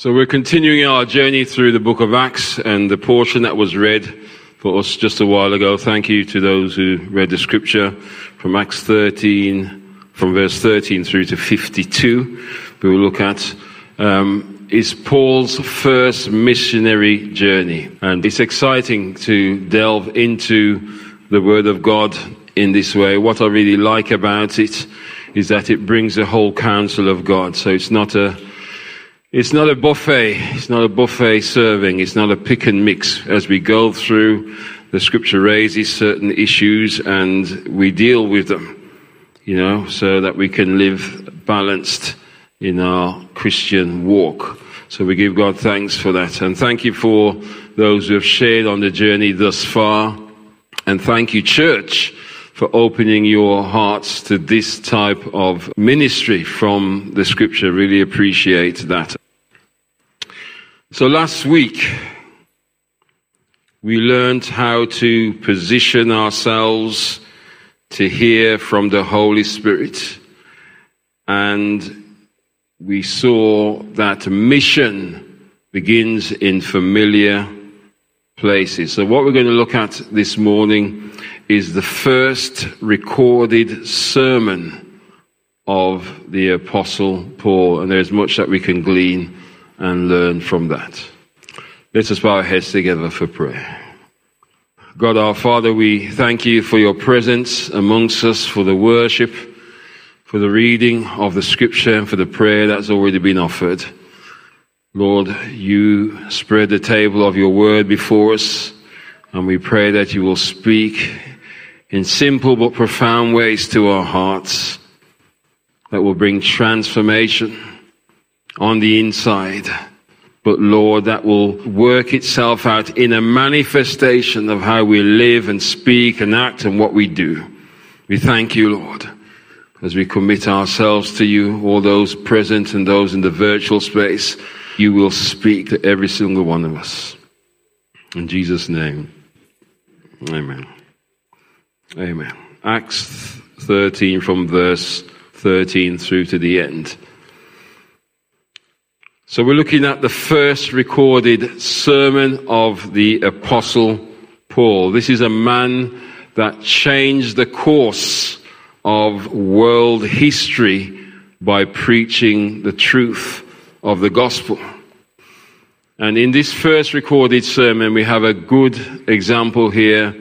So we're continuing our journey through the book of Acts and the portion that was read for us just a while ago. Thank you to those who read the scripture from Acts 13, from verse 13 through to 52. We will look at um, is Paul's first missionary journey. And it's exciting to delve into the Word of God in this way. What I really like about it is that it brings the whole counsel of God. So it's not a it's not a buffet. It's not a buffet serving. It's not a pick and mix. As we go through, the scripture raises certain issues and we deal with them, you know, so that we can live balanced in our Christian walk. So we give God thanks for that. And thank you for those who have shared on the journey thus far. And thank you, church, for opening your hearts to this type of ministry from the scripture. Really appreciate that. So last week, we learned how to position ourselves to hear from the Holy Spirit. And we saw that mission begins in familiar places. So what we're going to look at this morning is the first recorded sermon of the Apostle Paul. And there's much that we can glean and learn from that. Let us bow our heads together for prayer. God our Father, we thank you for your presence amongst us, for the worship, for the reading of the scripture, and for the prayer that's already been offered. Lord, you spread the table of your word before us, and we pray that you will speak in simple but profound ways to our hearts that will bring transformation on the inside. But Lord, that will work itself out in a manifestation of how we live and speak and act and what we do. We thank you, Lord, as we commit ourselves to you, all those present and those in the virtual space. You will speak to every single one of us. In Jesus' name, amen. Amen. Acts 13 from verse 13 through to the end. So we're looking at the first recorded sermon of the apostle Paul. This is a man that changed the course of world history by preaching the truth of the gospel. And in this first recorded sermon, we have a good example here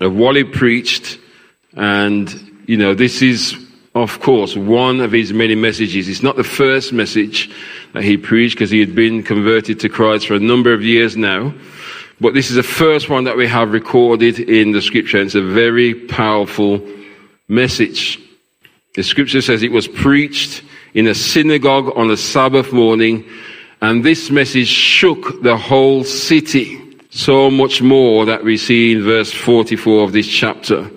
of what he preached. And, you know, this is, of course, one of his many messages. It's not the first message that he preached because he had been converted to Christ for a number of years now. But this is the first one that we have recorded in the scripture. It's a very powerful message. The scripture says it was preached in a synagogue on a Sabbath morning, and this message shook the whole city. So much more that we see in verse 44 of this chapter,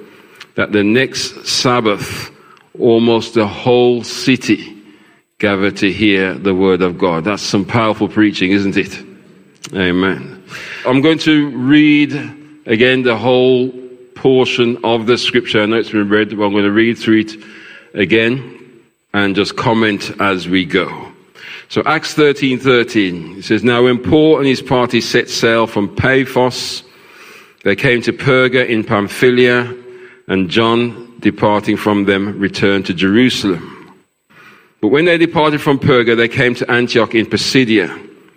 that the next Sabbath, almost the whole city gathered to hear the word of God. That's some powerful preaching, isn't it? Amen. I'm going to read again the whole portion of the scripture. I know it's been read, but I'm going to read through it again and just comment as we go. So Acts 13, 13, it says, Now when Paul and his party set sail from Paphos, they came to Perga in Pamphylia, and John, departing from them, returned to Jerusalem. But when they departed from Perga, they came to Antioch in Pisidia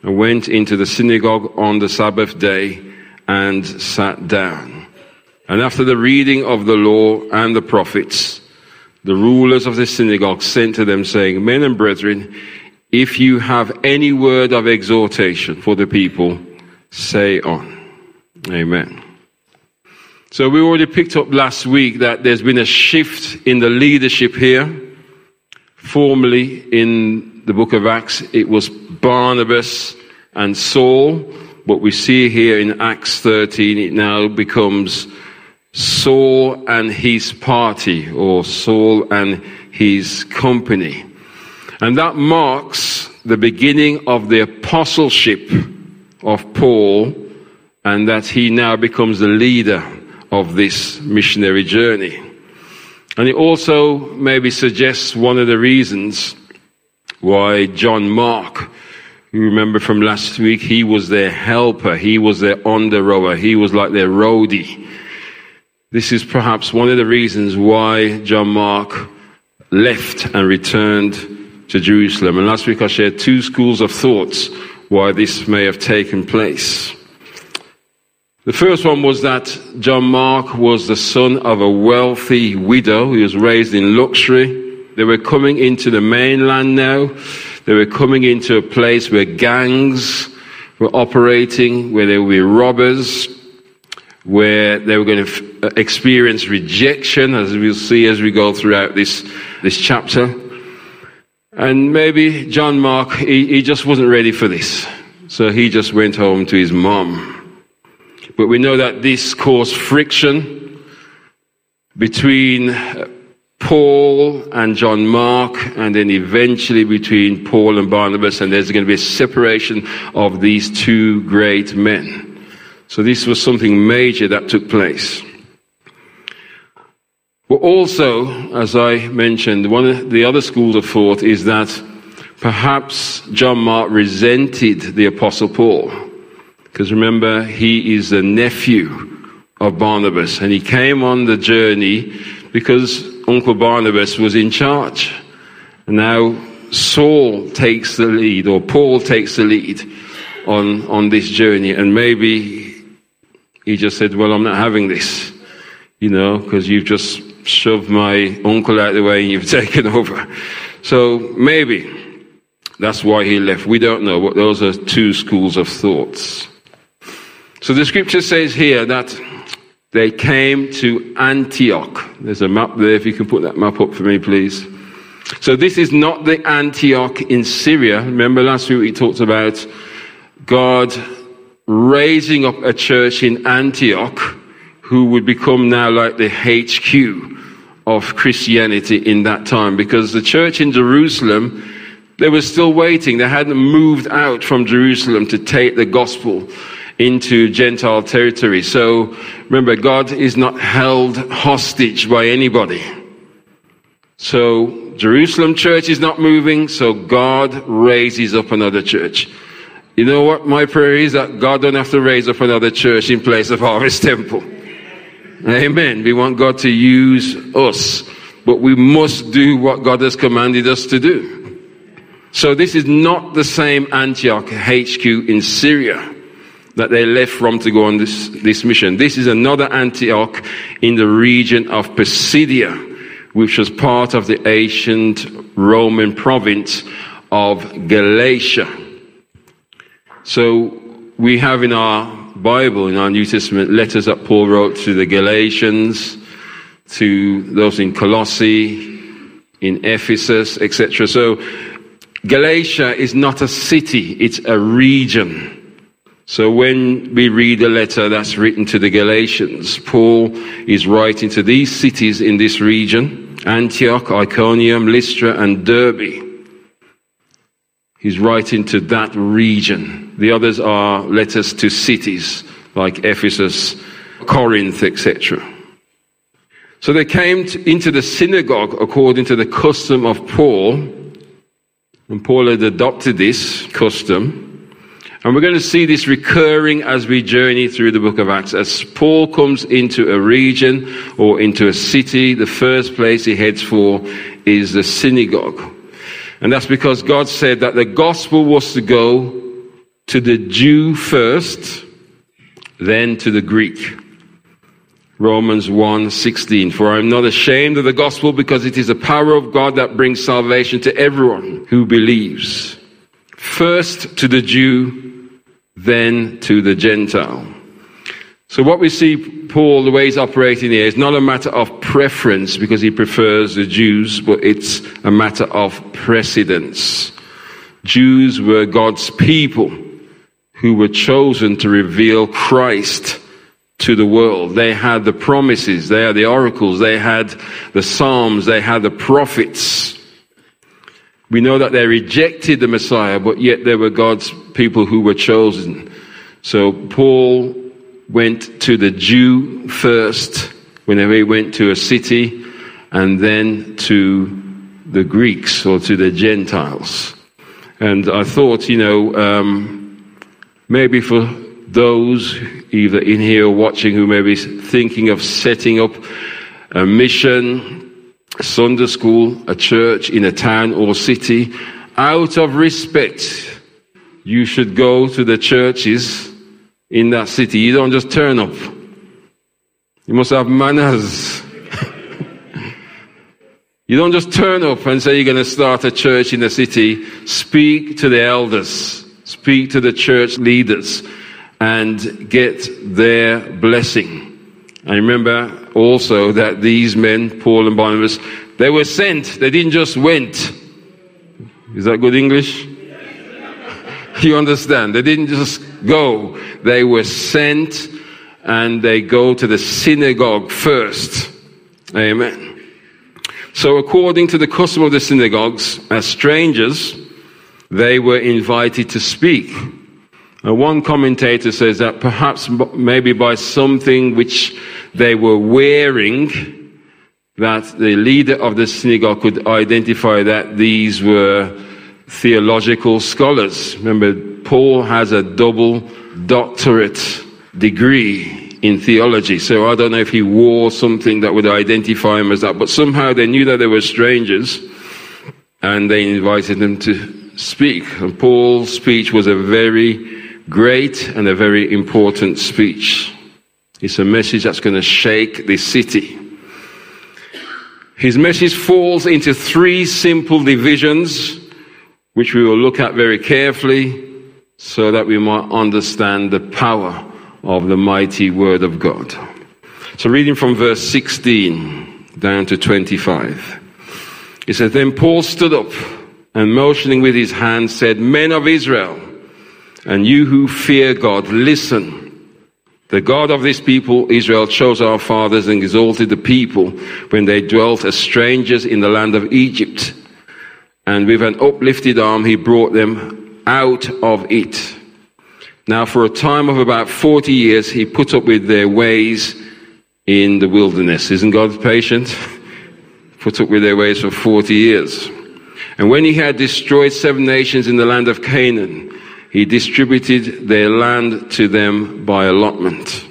and went into the synagogue on the Sabbath day and sat down. And after the reading of the law and the prophets, the rulers of the synagogue sent to them saying, Men and brethren, if you have any word of exhortation for the people, say on. Amen. So we already picked up last week that there's been a shift in the leadership here. Formerly in the book of Acts, it was Barnabas and Saul, but we see here in Acts 13, it now becomes Saul and his party, or Saul and his company. And that marks the beginning of the apostleship of Paul, and that he now becomes the leader of this missionary journey. And it also maybe suggests one of the reasons why John Mark, You remember from last week, he was their helper, he was their under he was like their roadie. This is perhaps one of the reasons why John Mark left and returned to Jerusalem. And last week I shared two schools of thoughts why this may have taken place. The first one was that John Mark was the son of a wealthy widow. He was raised in luxury. They were coming into the mainland now. They were coming into a place where gangs were operating, where there were robbers, where they were going to f- uh, experience rejection, as we'll see as we go throughout this, this chapter. And maybe John Mark, he, he just wasn't ready for this. So he just went home to his mom. But we know that this caused friction between uh, Paul and John Mark, and then eventually between Paul and Barnabas, and there's going to be a separation of these two great men. So this was something major that took place. But also, as I mentioned, one of the other schools of thought is that perhaps John Mark resented the Apostle Paul. Because remember, he is the nephew of Barnabas, and he came on the journey because Uncle Barnabas was in charge. And now Saul takes the lead, or Paul takes the lead on, on this journey, and maybe he just said, Well, I'm not having this, you know, because you've just shoved my uncle out of the way and you've taken over. So maybe that's why he left. We don't know, those are two schools of thoughts. So the scripture says here that they came to Antioch. There's a map there, if you can put that map up for me, please. So this is not the Antioch in Syria. Remember last week we talked about God raising up a church in Antioch who would become now like the HQ of Christianity in that time because the church in Jerusalem, they were still waiting. They hadn't moved out from Jerusalem to take the gospel into Gentile territory. So remember, God is not held hostage by anybody. So Jerusalem church is not moving, so God raises up another church. You know what my prayer is? That God don't have to raise up another church in place of Harvest Temple. Amen. We want God to use us, but we must do what God has commanded us to do. So this is not the same Antioch HQ in Syria that they left from to go on this, this mission. This is another Antioch in the region of Pisidia, which was part of the ancient Roman province of Galatia. So we have in our Bible, in our New Testament, letters that Paul wrote to the Galatians, to those in Colossae, in Ephesus, etc. So Galatia is not a city, it's a region. So when we read a letter that's written to the Galatians, Paul is writing to these cities in this region, Antioch, Iconium, Lystra, and Derbe. He's writing to that region. The others are letters to cities like Ephesus, Corinth, etc. So they came to, into the synagogue according to the custom of Paul. And Paul had adopted this custom. And we're going to see this recurring as we journey through the book of Acts. As Paul comes into a region or into a city, the first place he heads for is the synagogue. And that's because God said that the gospel was to go to the Jew first, then to the Greek. Romans 1:16 For I am not ashamed of the gospel because it is the power of God that brings salvation to everyone who believes. First to the Jew, then to the Gentile. So what we see Paul, the way he's operating here, is not a matter of preference because he prefers the Jews, but it's a matter of precedence. Jews were God's people who were chosen to reveal Christ to the world. They had the promises, they had the oracles, they had the Psalms, they had the prophets. We know that they rejected the Messiah, but yet they were God's people who were chosen. So Paul went to the Jew first, whenever he went to a city, and then to the Greeks or to the Gentiles. And I thought, you know, um, maybe for those either in here or watching who may be thinking of setting up a mission, a Sunday school, a church in a town or city, out of respect, you should go to the churches in that city. You don't just turn up. You must have manners. you don't just turn up and say you're going to start a church in the city. Speak to the elders. Speak to the church leaders and get their blessing. I remember also that these men, Paul and Barnabas, they were sent. They didn't just went. Is that good English? You understand? They didn't just go. They were sent and they go to the synagogue first. Amen. So according to the custom of the synagogues, as strangers, they were invited to speak. Uh, one commentator says that perhaps maybe by something which they were wearing, that the leader of the synagogue could identify that these were theological scholars. Remember, Paul has a double doctorate degree in theology, so I don't know if he wore something that would identify him as that, but somehow they knew that they were strangers and they invited him to speak. And Paul's speech was a very great and a very important speech. It's a message that's going to shake this city. His message falls into three simple divisions, which we will look at very carefully so that we might understand the power of the mighty Word of God. So, reading from verse 16 down to 25, it says, Then Paul stood up and motioning with his hand said, Men of Israel, and you who fear God, listen. The God of this people, Israel, chose our fathers and exalted the people when they dwelt as strangers in the land of Egypt. And with an uplifted arm, he brought them out of it. Now, for a time of about 40 years, he put up with their ways in the wilderness. Isn't God patient? put up with their ways for 40 years. And when he had destroyed seven nations in the land of Canaan, he distributed their land to them by allotment.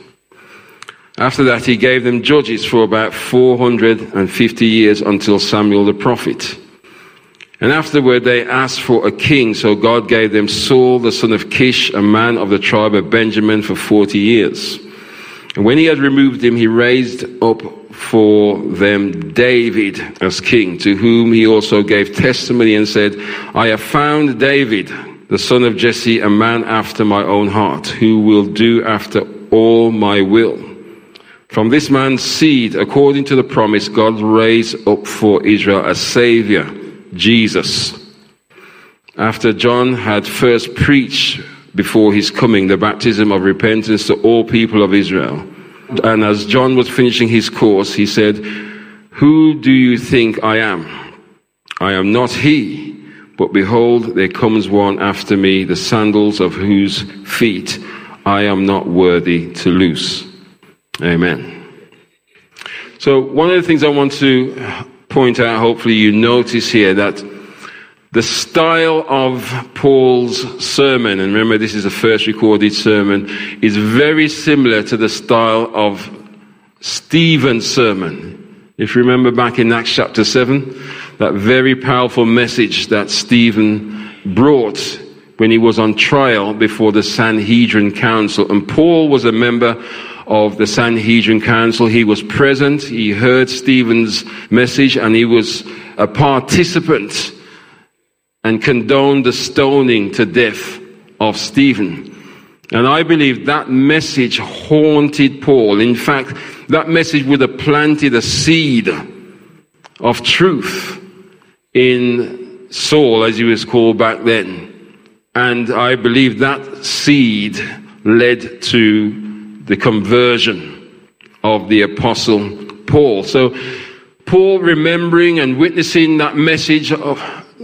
After that, he gave them judges for about 450 years until Samuel the prophet. And afterward, they asked for a king, so God gave them Saul, the son of Kish, a man of the tribe of Benjamin, for 40 years. And when he had removed him, he raised up for them David as king, to whom he also gave testimony and said, I have found David the son of Jesse, a man after my own heart, who will do after all my will. From this man's seed, according to the promise, God raised up for Israel a savior, Jesus. After John had first preached before his coming the baptism of repentance to all people of Israel. And as John was finishing his course, he said, Who do you think I am? I am not he but behold, there comes one after me, the sandals of whose feet I am not worthy to loose. Amen. So, one of the things I want to point out, hopefully you notice here, that the style of Paul's sermon, and remember this is the first recorded sermon, is very similar to the style of Stephen's sermon. If you remember back in Acts chapter 7, that very powerful message that Stephen brought when he was on trial before the Sanhedrin Council. And Paul was a member of the Sanhedrin Council. He was present. He heard Stephen's message and he was a participant and condoned the stoning to death of Stephen. And I believe that message haunted Paul. In fact, that message would have planted a seed of truth in Saul, as he was called back then. And I believe that seed led to the conversion of the apostle Paul. So Paul remembering and witnessing that message of,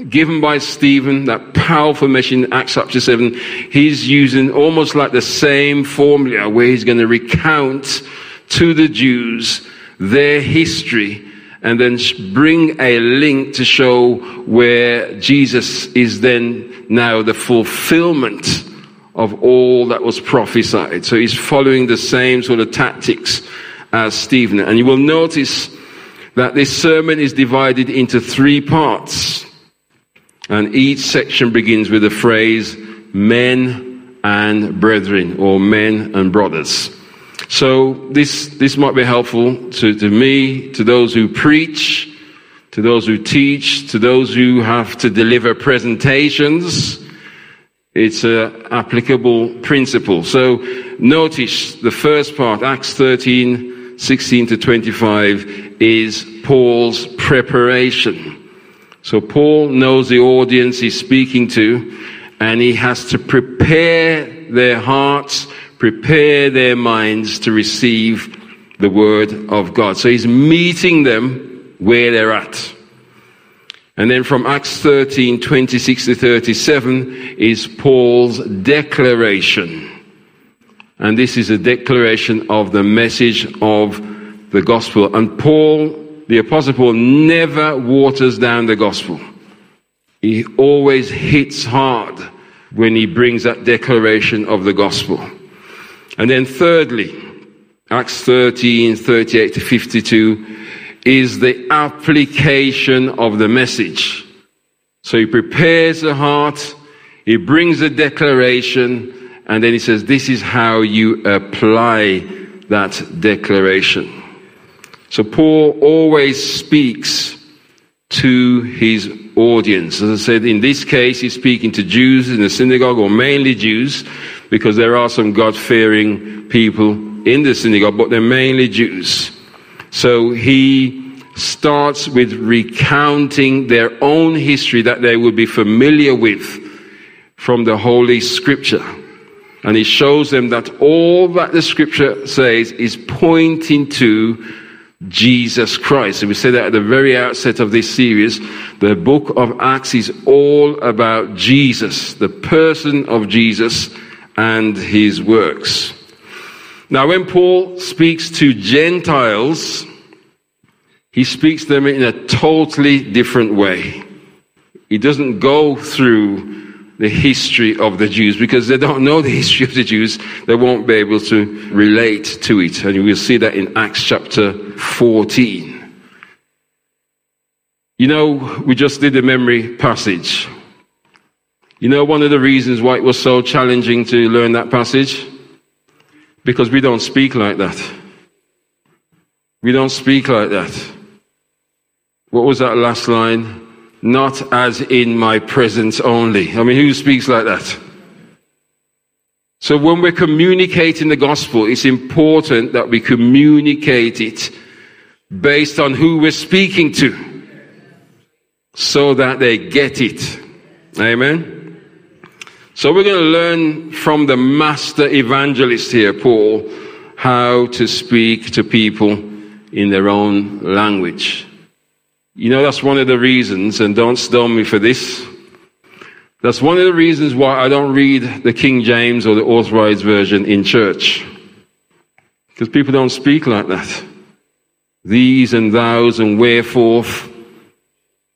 given by Stephen, that powerful message in Acts chapter 7, he's using almost like the same formula where he's going to recount to the Jews their history and then bring a link to show where Jesus is then now the fulfillment of all that was prophesied. So he's following the same sort of tactics as Stephen. And you will notice that this sermon is divided into three parts. And each section begins with the phrase men and brethren or men and brothers. So this, this might be helpful to, to me, to those who preach, to those who teach, to those who have to deliver presentations. It's an applicable principle. So notice the first part, Acts 13, 16 to 25, is Paul's preparation. So Paul knows the audience he's speaking to, and he has to prepare their hearts, prepare their minds to receive the word of God. So he's meeting them where they're at. And then from Acts 13, 26 to 37 is Paul's declaration. And this is a declaration of the message of the gospel. And Paul the Apostle Paul never waters down the gospel. He always hits hard when he brings that declaration of the gospel. And then thirdly, Acts 13, 38 to 52 is the application of the message. So he prepares the heart, he brings a declaration, and then he says, this is how you apply that declaration. So Paul always speaks to his audience. As I said, in this case, he's speaking to Jews in the synagogue, or mainly Jews, because there are some God fearing people in the synagogue, but they're mainly Jews. So he starts with recounting their own history that they would be familiar with from the Holy Scripture. And he shows them that all that the Scripture says is pointing to Jesus Christ. And we said that at the very outset of this series. The book of Acts is all about Jesus, the person of Jesus and his works. Now, when Paul speaks to Gentiles, he speaks to them in a totally different way. He doesn't go through the history of the Jews because they don't know the history of the Jews. They won't be able to relate to it. And we'll see that in Acts chapter 14. You know, we just did the memory passage. You know, one of the reasons why it was so challenging to learn that passage? Because we don't speak like that. We don't speak like that. What was that last line? Not as in my presence only. I mean, who speaks like that? So when we're communicating the gospel, it's important that we communicate it based on who we're speaking to so that they get it. Amen. So we're going to learn from the master evangelist here, Paul, how to speak to people in their own language. You know, that's one of the reasons, and don't stone me for this. That's one of the reasons why I don't read the King James or the Authorized Version in church. Because people don't speak like that. These and thous and wherefore.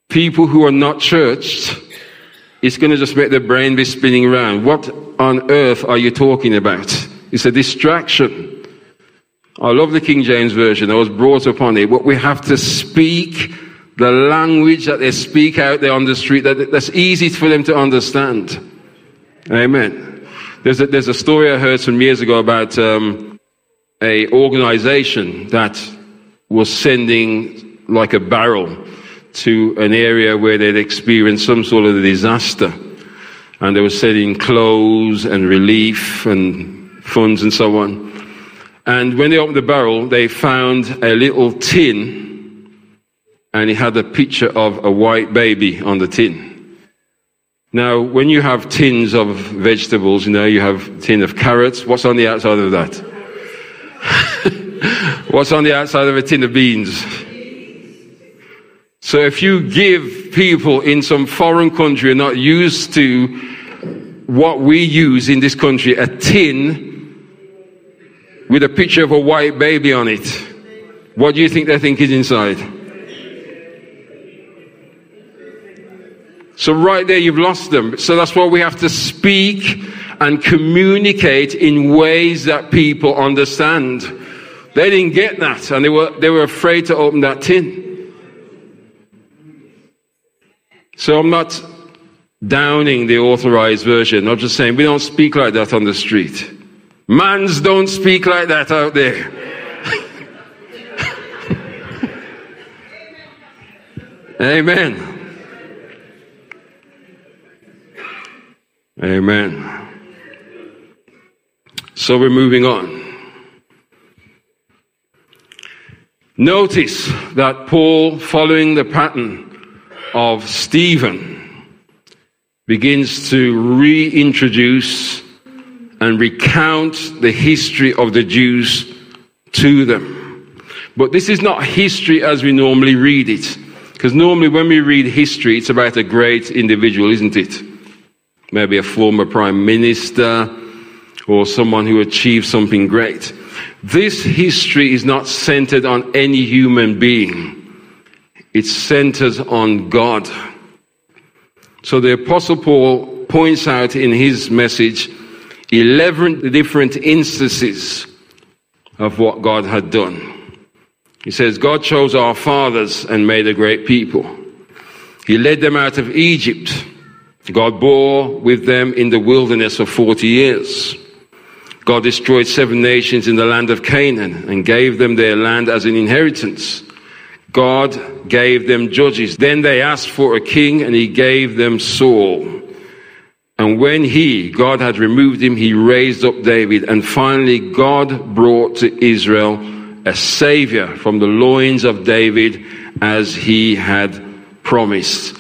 People who are not churched, it's going to just make their brain be spinning around. What on earth are you talking about? It's a distraction. I love the King James Version. I was brought up on it. What we have to speak the language that they speak out there on the street, that, that's easy for them to understand. Amen. There's a, there's a story I heard some years ago about um, a organization that was sending like a barrel to an area where they'd experienced some sort of disaster. And they were sending clothes and relief and funds and so on. And when they opened the barrel, they found a little tin and it had a picture of a white baby on the tin. Now, when you have tins of vegetables, you know, you have tin of carrots. What's on the outside of that? What's on the outside of a tin of beans? So if you give people in some foreign country are not used to what we use in this country, a tin with a picture of a white baby on it, what do you think they think is inside? So right there, you've lost them. So that's why we have to speak and communicate in ways that people understand. They didn't get that and they were, they were afraid to open that tin. So I'm not downing the authorized version. I'm just saying we don't speak like that on the street. Mans don't speak like that out there. Amen. Amen. So we're moving on. Notice that Paul, following the pattern of Stephen, begins to reintroduce and recount the history of the Jews to them. But this is not history as we normally read it. Because normally when we read history, it's about a great individual, isn't it? Maybe a former prime minister or someone who achieved something great. This history is not centered on any human being. It centers on God. So the apostle Paul points out in his message 11 different instances of what God had done. He says, God chose our fathers and made a great people. He led them out of Egypt. God bore with them in the wilderness for 40 years. God destroyed seven nations in the land of Canaan and gave them their land as an inheritance. God gave them judges. Then they asked for a king and he gave them Saul. And when he, God had removed him, he raised up David. And finally, God brought to Israel a savior from the loins of David as he had promised.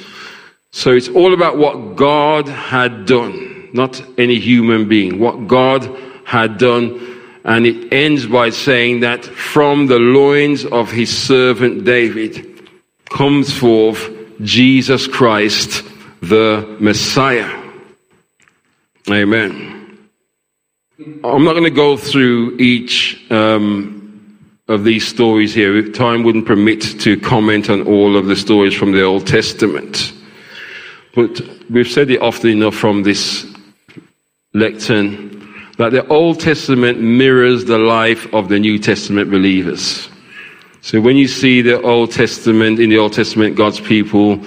So it's all about what God had done, not any human being, what God had done. And it ends by saying that from the loins of his servant David comes forth Jesus Christ, the Messiah. Amen. I'm not going to go through each um, of these stories here. Time wouldn't permit to comment on all of the stories from the Old Testament. But we've said it often enough from this lectern that the Old Testament mirrors the life of the New Testament believers. So when you see the Old Testament, in the Old Testament, God's people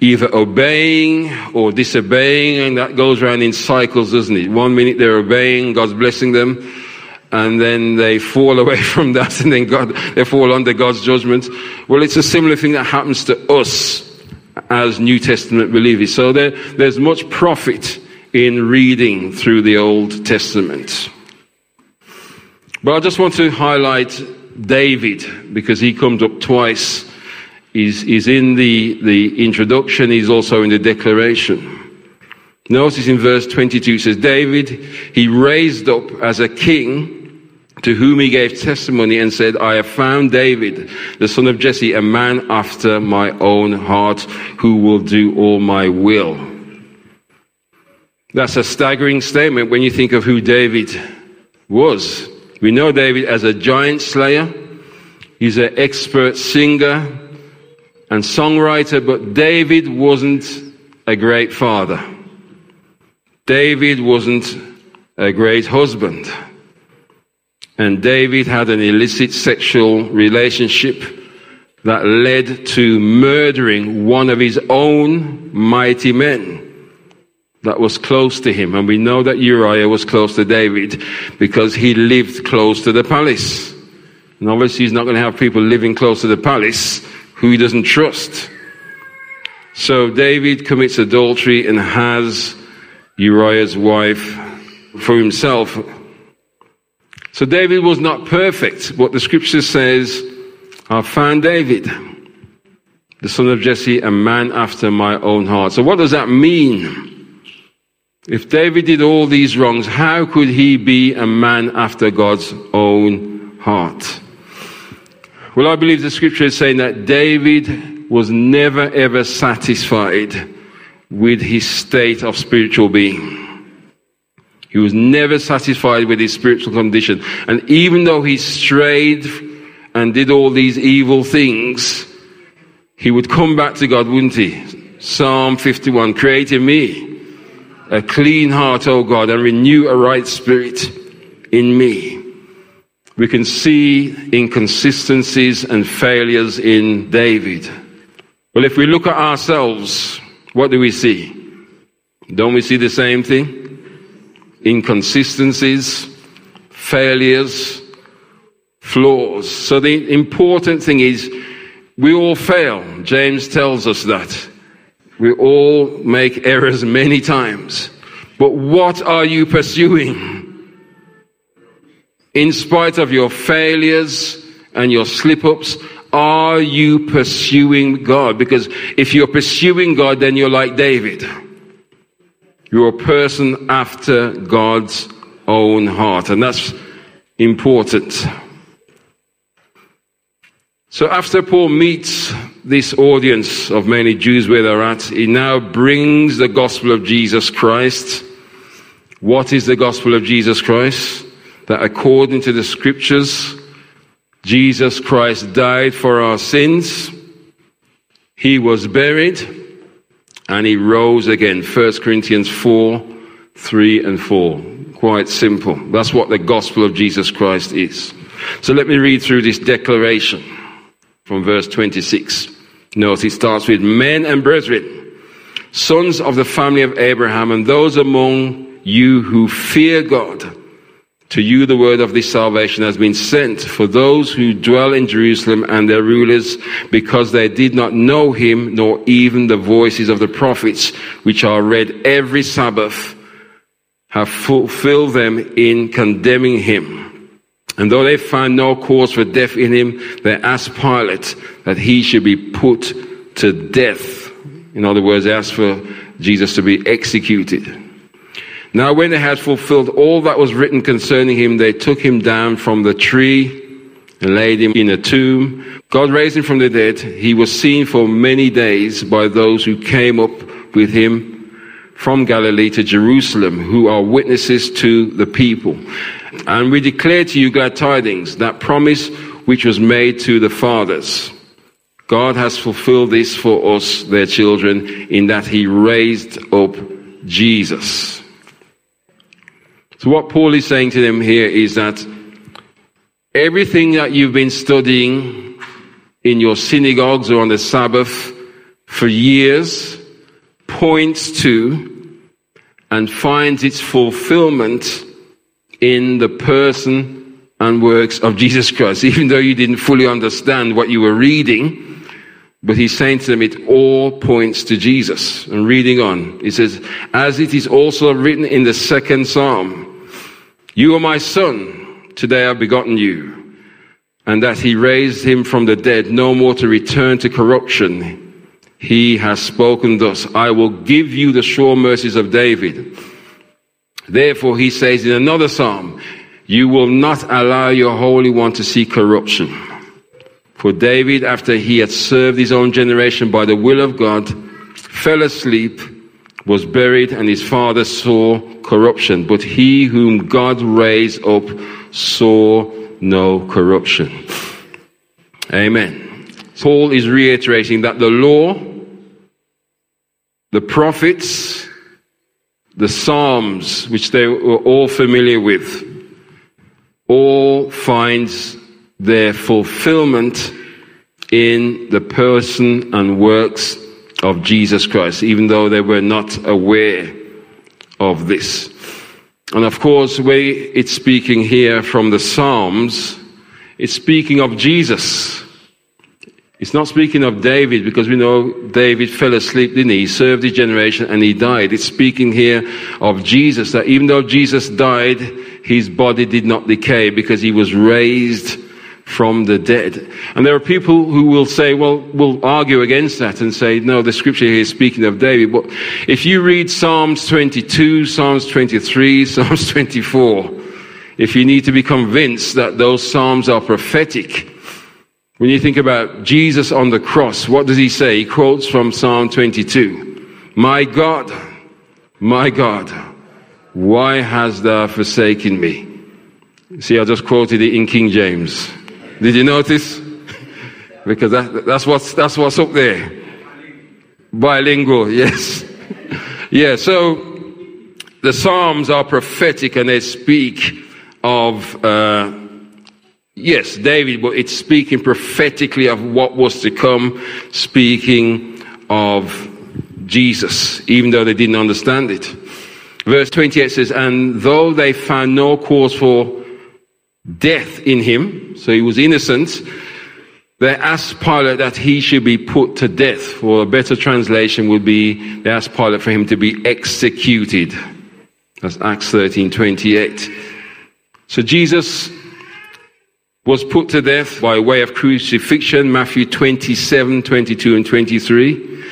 either obeying or disobeying, and that goes around in cycles, doesn't it? One minute they're obeying, God's blessing them and then they fall away from that and then God, they fall under God's judgment. Well, it's a similar thing that happens to us as New Testament believers. So there, there's much profit in reading through the Old Testament. But I just want to highlight David because he comes up twice. He's, he's in the, the introduction, he's also in the declaration. Notice in verse 22 it says, David, he raised up as a king to whom he gave testimony and said, I have found David, the son of Jesse, a man after my own heart who will do all my will. That's a staggering statement when you think of who David was. We know David as a giant slayer. He's an expert singer and songwriter, but David wasn't a great father. David wasn't a great husband and David had an illicit sexual relationship that led to murdering one of his own mighty men that was close to him. And we know that Uriah was close to David because he lived close to the palace. And obviously he's not going to have people living close to the palace who he doesn't trust. So David commits adultery and has Uriah's wife for himself so David was not perfect, What the scripture says, I found David, the son of Jesse, a man after my own heart. So what does that mean? If David did all these wrongs, how could he be a man after God's own heart? Well, I believe the scripture is saying that David was never ever satisfied with his state of spiritual being. He was never satisfied with his spiritual condition. And even though he strayed and did all these evil things, he would come back to God, wouldn't he? Psalm 51 Create in me a clean heart, O God, and renew a right spirit in me. We can see inconsistencies and failures in David. Well, if we look at ourselves, what do we see? Don't we see the same thing? Inconsistencies, failures, flaws. So the important thing is we all fail. James tells us that. We all make errors many times. But what are you pursuing? In spite of your failures and your slip ups, are you pursuing God? Because if you're pursuing God, then you're like David. You're a person after God's own heart. And that's important. So after Paul meets this audience of many Jews where they're at, he now brings the gospel of Jesus Christ. What is the gospel of Jesus Christ? That according to the scriptures, Jesus Christ died for our sins. He was buried and he rose again. 1 Corinthians 4, 3 and 4. Quite simple. That's what the gospel of Jesus Christ is. So let me read through this declaration from verse 26. Notice it starts with men and brethren, sons of the family of Abraham, and those among you who fear God. To you, the word of this salvation has been sent for those who dwell in Jerusalem and their rulers, because they did not know him, nor even the voices of the prophets, which are read every Sabbath, have fulfilled them in condemning him. And though they found no cause for death in him, they asked Pilate that he should be put to death. In other words, they for Jesus to be executed. Now, when they had fulfilled all that was written concerning him, they took him down from the tree and laid him in a tomb. God raised him from the dead. He was seen for many days by those who came up with him from Galilee to Jerusalem, who are witnesses to the people. And we declare to you glad tidings, that promise which was made to the fathers. God has fulfilled this for us, their children, in that he raised up Jesus. So what Paul is saying to them here is that everything that you've been studying in your synagogues or on the Sabbath for years points to and finds its fulfillment in the person and works of Jesus Christ, even though you didn't fully understand what you were reading. But he's saying to them, it all points to Jesus. And reading on, he says, as it is also written in the second psalm, you are my son, today I've begotten you. And that he raised him from the dead, no more to return to corruption. He has spoken thus, I will give you the sure mercies of David. Therefore, he says in another psalm, You will not allow your Holy One to see corruption. For David, after he had served his own generation by the will of God, fell asleep, was buried, and his father saw corruption. But he whom God raised up saw no corruption. Amen. Paul is reiterating that the law, the prophets, the Psalms, which they were all familiar with, all finds their fulfillment in the person and works of Jesus Christ, even though they were not aware of this. And of course, where it's speaking here from the Psalms, it's speaking of Jesus. It's not speaking of David because we know David fell asleep, didn't he? He served his generation and he died. It's speaking here of Jesus that even though Jesus died, his body did not decay because he was raised from the dead. And there are people who will say, well, will argue against that and say, no, the scripture here is speaking of David. But if you read Psalms 22, Psalms 23, Psalms 24, if you need to be convinced that those Psalms are prophetic, when you think about Jesus on the cross, what does he say? He quotes from Psalm 22. My God, my God, why hast thou forsaken me? See, I just quoted it in King James. Did you notice? because that, that's, what's, that's what's up there. Bilingual, yes. yeah, so the Psalms are prophetic and they speak of, uh, yes, David, but it's speaking prophetically of what was to come, speaking of Jesus, even though they didn't understand it. Verse 28 says, And though they found no cause for death in him, so he was innocent, they asked Pilate that he should be put to death, or a better translation would be they asked Pilate for him to be executed. That's Acts 13 28. So Jesus was put to death by way of crucifixion, Matthew 27 22 and 23.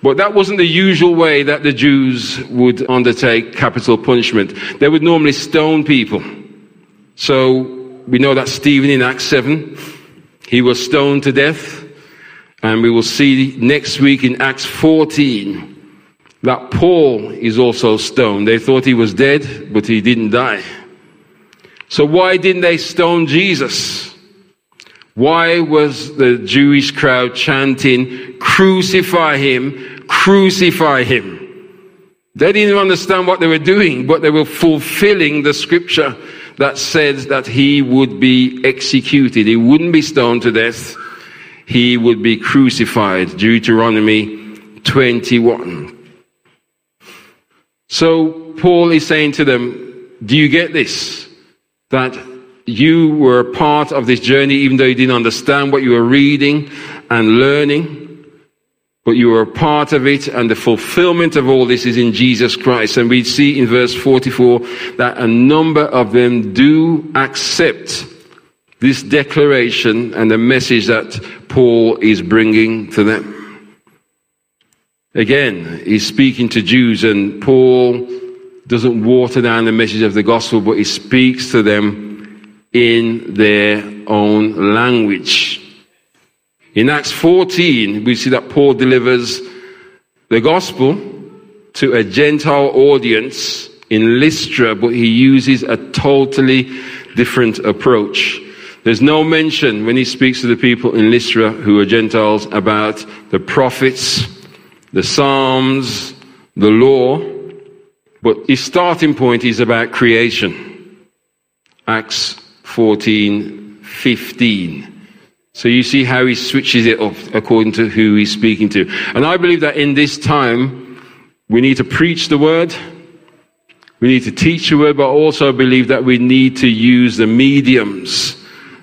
But that wasn't the usual way that the Jews would undertake capital punishment. They would normally stone people. So we know that Stephen in Acts 7 he was stoned to death. And we will see next week in Acts 14 that Paul is also stoned. They thought he was dead, but he didn't die. So why didn't they stone Jesus? Why was the Jewish crowd chanting, crucify him, crucify him? They didn't understand what they were doing, but they were fulfilling the scripture that said that he would be executed. He wouldn't be stoned to death. He would be crucified. Deuteronomy 21. So Paul is saying to them, do you get this? That you were part of this journey even though you didn't understand what you were reading and learning but you are a part of it, and the fulfillment of all this is in Jesus Christ. And we see in verse 44 that a number of them do accept this declaration and the message that Paul is bringing to them. Again, he's speaking to Jews, and Paul doesn't water down the message of the gospel, but he speaks to them in their own language. In Acts 14, we see that Paul delivers the gospel to a Gentile audience in Lystra, but he uses a totally different approach. There's no mention when he speaks to the people in Lystra who are Gentiles about the prophets, the Psalms, the law, but his starting point is about creation. Acts 14, 15. So you see how he switches it up according to who he's speaking to. And I believe that in this time, we need to preach the word. We need to teach the word, but also believe that we need to use the mediums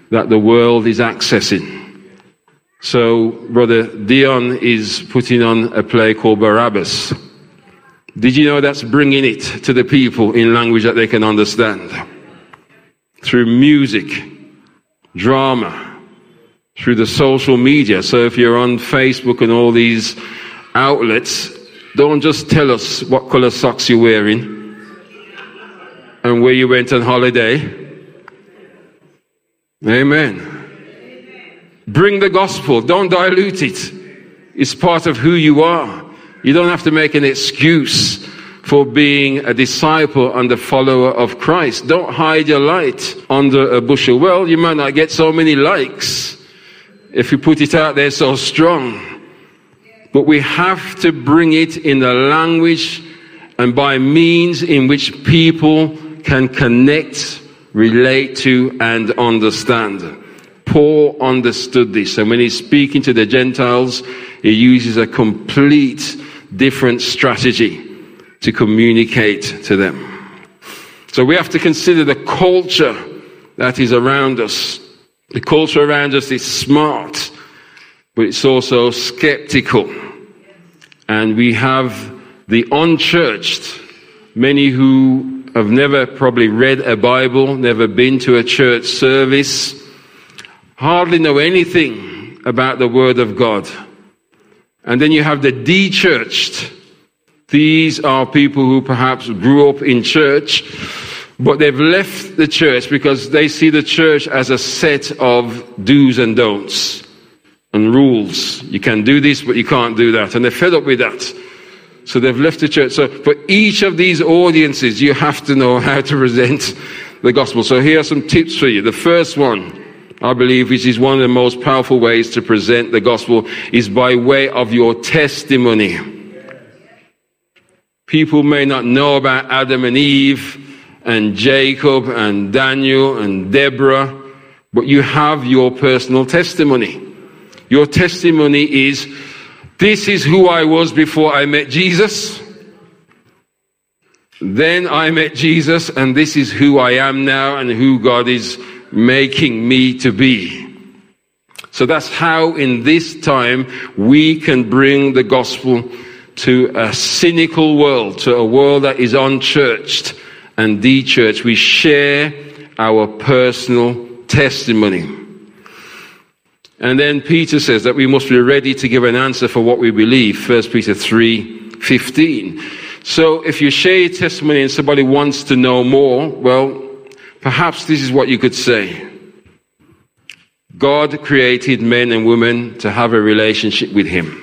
that the world is accessing. So brother Dion is putting on a play called Barabbas. Did you know that's bringing it to the people in language that they can understand? Through music, drama, through the social media. So if you're on Facebook and all these outlets, don't just tell us what color socks you're wearing and where you went on holiday. Amen. Bring the gospel. Don't dilute it. It's part of who you are. You don't have to make an excuse for being a disciple and a follower of Christ. Don't hide your light under a bushel. Well, you might not get so many likes if we put it out there so strong. But we have to bring it in the language and by means in which people can connect, relate to, and understand. Paul understood this, and when he's speaking to the Gentiles, he uses a complete different strategy to communicate to them. So we have to consider the culture that is around us the culture around us is smart, but it's also skeptical. And we have the unchurched, many who have never probably read a Bible, never been to a church service, hardly know anything about the Word of God. And then you have the de-churched. These are people who perhaps grew up in church, but they've left the church because they see the church as a set of do's and don'ts and rules. You can do this, but you can't do that. And they're fed up with that. So they've left the church. So for each of these audiences, you have to know how to present the gospel. So here are some tips for you. The first one, I believe, which is one of the most powerful ways to present the gospel, is by way of your testimony. People may not know about Adam and Eve and Jacob and Daniel and Deborah, but you have your personal testimony. Your testimony is, this is who I was before I met Jesus. Then I met Jesus, and this is who I am now and who God is making me to be. So that's how in this time we can bring the gospel to a cynical world, to a world that is unchurched and the church, We share our personal testimony. And then Peter says that we must be ready to give an answer for what we believe. 1 Peter 3 15. So if you share your testimony and somebody wants to know more, well, perhaps this is what you could say. God created men and women to have a relationship with Him.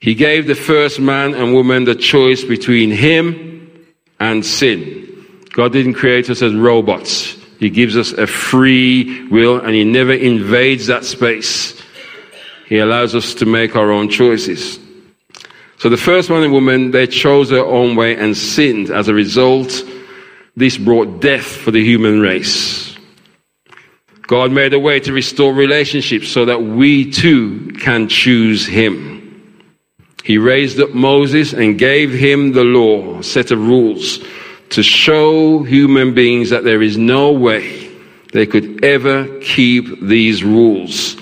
He gave the first man and woman the choice between Him and sin. God didn't create us as robots. He gives us a free will and He never invades that space. He allows us to make our own choices. So the first man and woman, they chose their own way and sinned. As a result, this brought death for the human race. God made a way to restore relationships so that we too can choose Him. He raised up Moses and gave him the law, set of rules, to show human beings that there is no way they could ever keep these rules.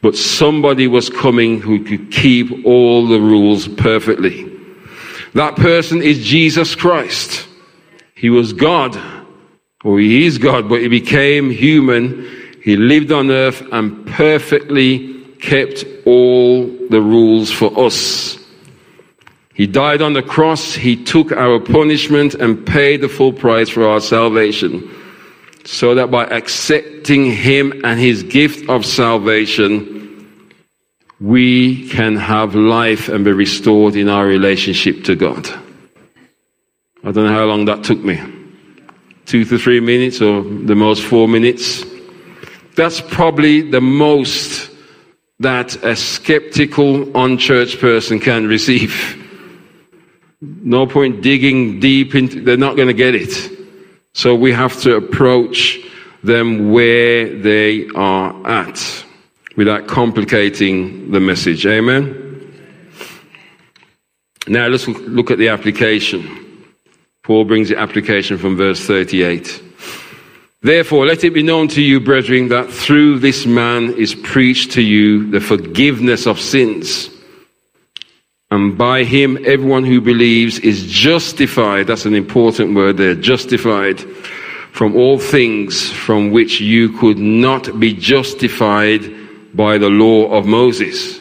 But somebody was coming who could keep all the rules perfectly. That person is Jesus Christ. He was God, or he is God, but he became human. He lived on earth and perfectly kept all the rules for us. He died on the cross. He took our punishment and paid the full price for our salvation so that by accepting Him and His gift of salvation, we can have life and be restored in our relationship to God. I don't know how long that took me. Two to three minutes, or the most four minutes. That's probably the most that a skeptical, unchurched person can receive. No point digging deep into, they're not going to get it. So we have to approach them where they are at without complicating the message. Amen? Now let's look at the application. Paul brings the application from verse 38. Therefore, let it be known to you, brethren, that through this man is preached to you the forgiveness of sins. And by him, everyone who believes is justified. That's an important word there. Justified from all things from which you could not be justified by the law of Moses.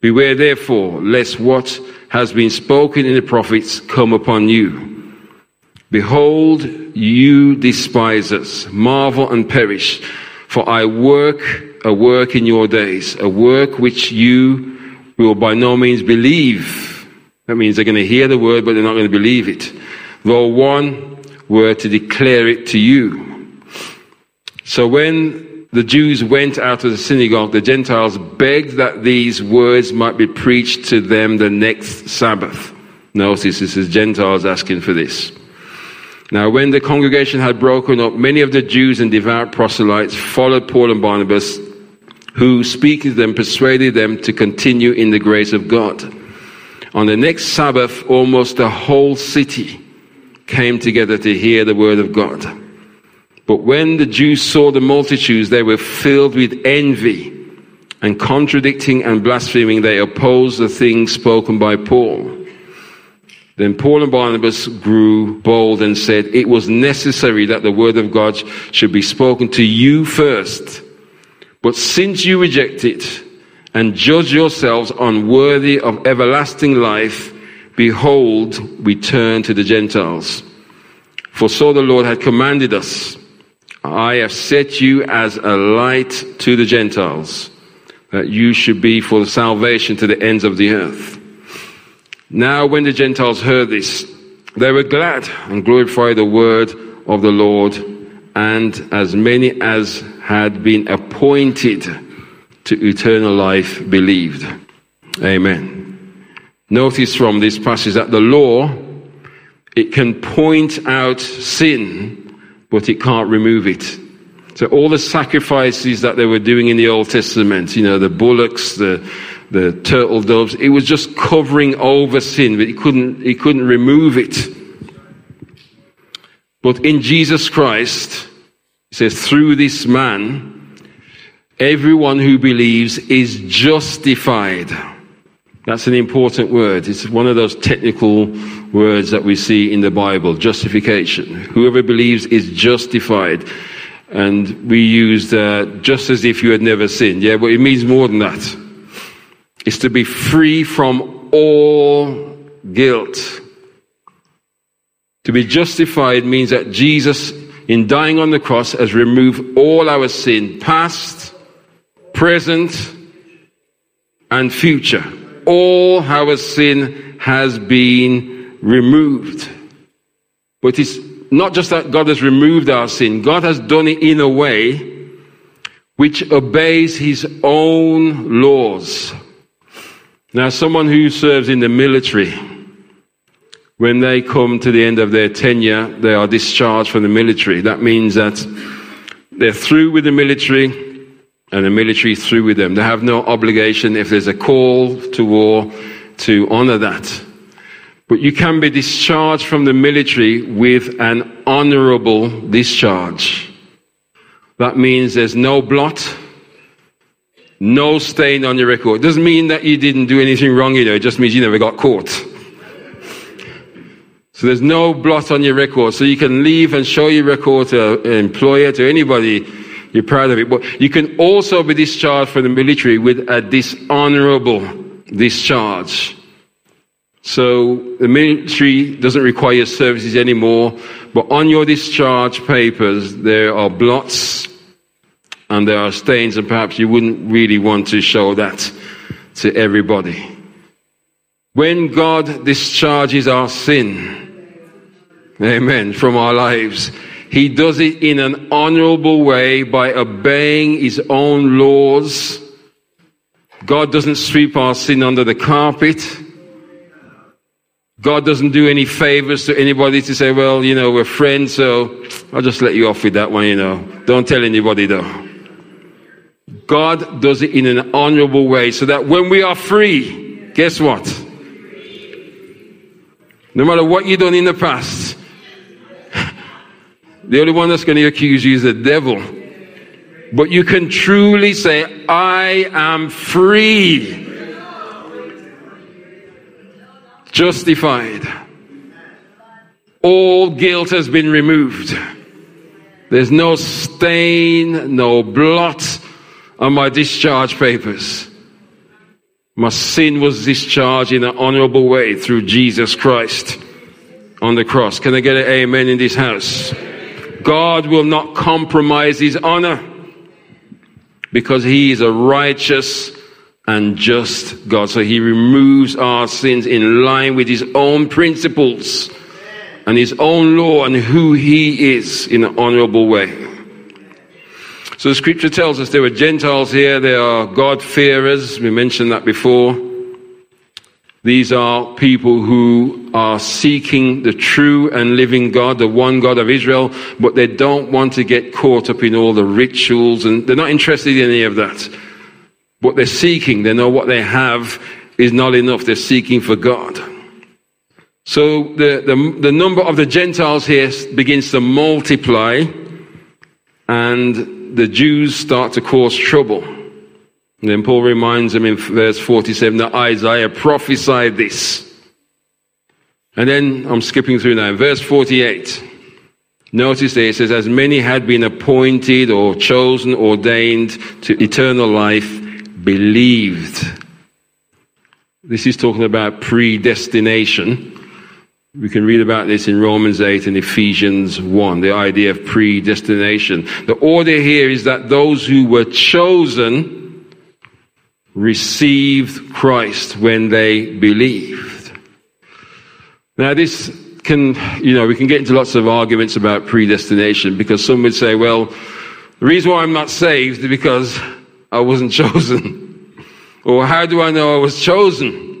Beware therefore, lest what has been spoken in the prophets come upon you. Behold, you despise us, marvel and perish, for I work a work in your days, a work which you will by no means believe. That means they're going to hear the word, but they're not going to believe it. Though one were to declare it to you. So when the Jews went out of the synagogue, the Gentiles begged that these words might be preached to them the next Sabbath. Notice this is Gentiles asking for this. Now, when the congregation had broken up, many of the Jews and devout proselytes followed Paul and Barnabas who, speaking to them, persuaded them to continue in the grace of God. On the next Sabbath, almost the whole city came together to hear the word of God. But when the Jews saw the multitudes, they were filled with envy and contradicting and blaspheming, they opposed the things spoken by Paul. Then Paul and Barnabas grew bold and said, It was necessary that the word of God should be spoken to you first but since you reject it and judge yourselves unworthy of everlasting life, behold, we turn to the Gentiles. For so the Lord had commanded us, I have set you as a light to the Gentiles, that you should be for the salvation to the ends of the earth. Now when the Gentiles heard this, they were glad and glorified the word of the Lord, and as many as had been appointed to eternal life believed. Amen. Notice from this passage that the law, it can point out sin, but it can't remove it. So all the sacrifices that they were doing in the Old Testament, you know, the bullocks, the, the turtle doves, it was just covering over sin, but he couldn't, he couldn't remove it. But in Jesus Christ, he says, through this man, everyone who believes is justified. That's an important word. It's one of those technical words that we see in the Bible justification. Whoever believes is justified. And we used just as if you had never sinned. Yeah, but it means more than that. It's to be free from all guilt. To be justified means that Jesus, in dying on the cross, has removed all our sin, past, present, and future. All our sin has been removed. But it's not just that God has removed our sin, God has done it in a way which obeys his own laws. Now, someone who serves in the military, when they come to the end of their tenure, they are discharged from the military. That means that they're through with the military and the military through with them. They have no obligation if there's a call to war to honor that. But you can be discharged from the military with an honorable discharge. That means there's no blot, no stain on your record. It doesn't mean that you didn't do anything wrong, you know, it just means you never got caught. So there's no blot on your record. So you can leave and show your record to an employer, to anybody you're proud of it. But you can also be discharged from the military with a dishonorable discharge. So the military doesn't require your services anymore, but on your discharge papers, there are blots and there are stains, and perhaps you wouldn't really want to show that to everybody. When God discharges our sin, amen, from our lives, He does it in an honorable way by obeying His own laws. God doesn't sweep our sin under the carpet. God doesn't do any favors to anybody to say, well, you know, we're friends, so I'll just let you off with that one, you know. Don't tell anybody though. God does it in an honorable way so that when we are free, guess what? No matter what you've done in the past, the only one that's going to accuse you is the devil. But you can truly say, I am free. justified. All guilt has been removed. There's no stain, no blot on my discharge papers. My sin was discharged in an honorable way through Jesus Christ on the cross. Can I get an amen in this house? God will not compromise his honor because he is a righteous and just God. So he removes our sins in line with his own principles and his own law and who he is in an honorable way. So the scripture tells us there were Gentiles here, there are God-fearers, we mentioned that before. These are people who are seeking the true and living God, the one God of Israel, but they don't want to get caught up in all the rituals and they're not interested in any of that. What they're seeking, they know what they have is not enough. They're seeking for God. So the, the, the number of the Gentiles here begins to multiply and the Jews start to cause trouble. And then Paul reminds him in verse 47 that Isaiah prophesied this. And then I'm skipping through now. Verse 48. Notice there it says, as many had been appointed or chosen, ordained to eternal life, believed. This is talking about predestination. We can read about this in Romans 8 and Ephesians 1, the idea of predestination. The order here is that those who were chosen received Christ when they believed. Now, this can, you know, we can get into lots of arguments about predestination because some would say, well, The reason why I'm not saved is because I wasn't chosen. or how do I know I was chosen?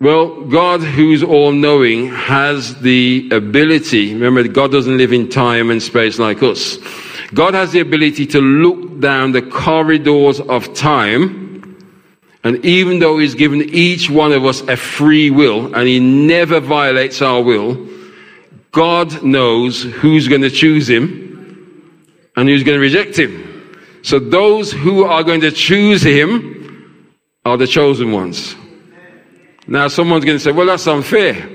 Well, God, who's all knowing, has the ability. Remember, God doesn't live in time and space like us. God has the ability to look down the corridors of time. And even though He's given each one of us a free will and He never violates our will, God knows who's going to choose Him and who's going to reject Him. So those who are going to choose Him are the chosen ones. Now, someone's going to say, well, that's unfair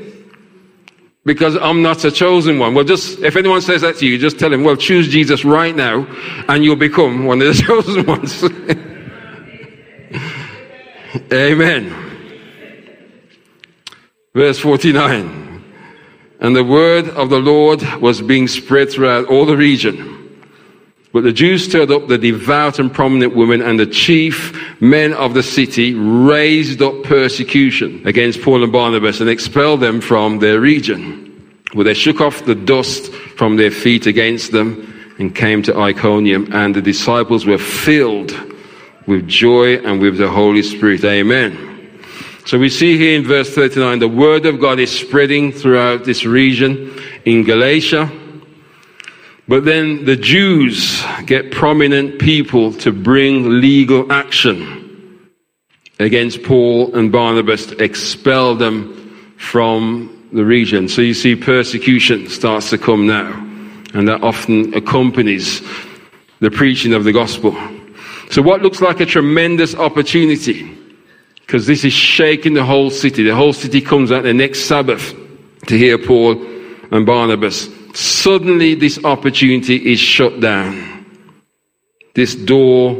because I'm not a chosen one. Well, just if anyone says that to you, just tell him, well, choose Jesus right now and you'll become one of the chosen ones. Amen. Verse 49. And the word of the Lord was being spread throughout all the region. But the Jews stirred up the devout and prominent women, and the chief men of the city raised up persecution against Paul and Barnabas and expelled them from their region. Well, they shook off the dust from their feet against them and came to Iconium, and the disciples were filled with joy and with the Holy Spirit. Amen. So we see here in verse 39 the word of God is spreading throughout this region in Galatia but then the Jews get prominent people to bring legal action against Paul and Barnabas to expel them from the region. So you see persecution starts to come now. And that often accompanies the preaching of the gospel. So what looks like a tremendous opportunity, because this is shaking the whole city. The whole city comes out the next Sabbath to hear Paul and Barnabas suddenly this opportunity is shut down. This door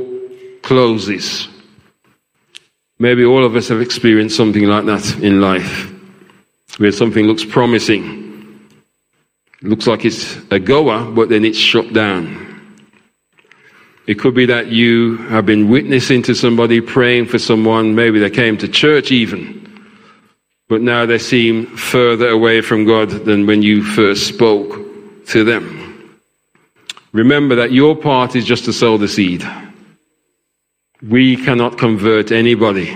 closes. Maybe all of us have experienced something like that in life, where something looks promising. It looks like it's a goer, but then it's shut down. It could be that you have been witnessing to somebody, praying for someone, maybe they came to church even but now they seem further away from God than when you first spoke to them. Remember that your part is just to sow the seed. We cannot convert anybody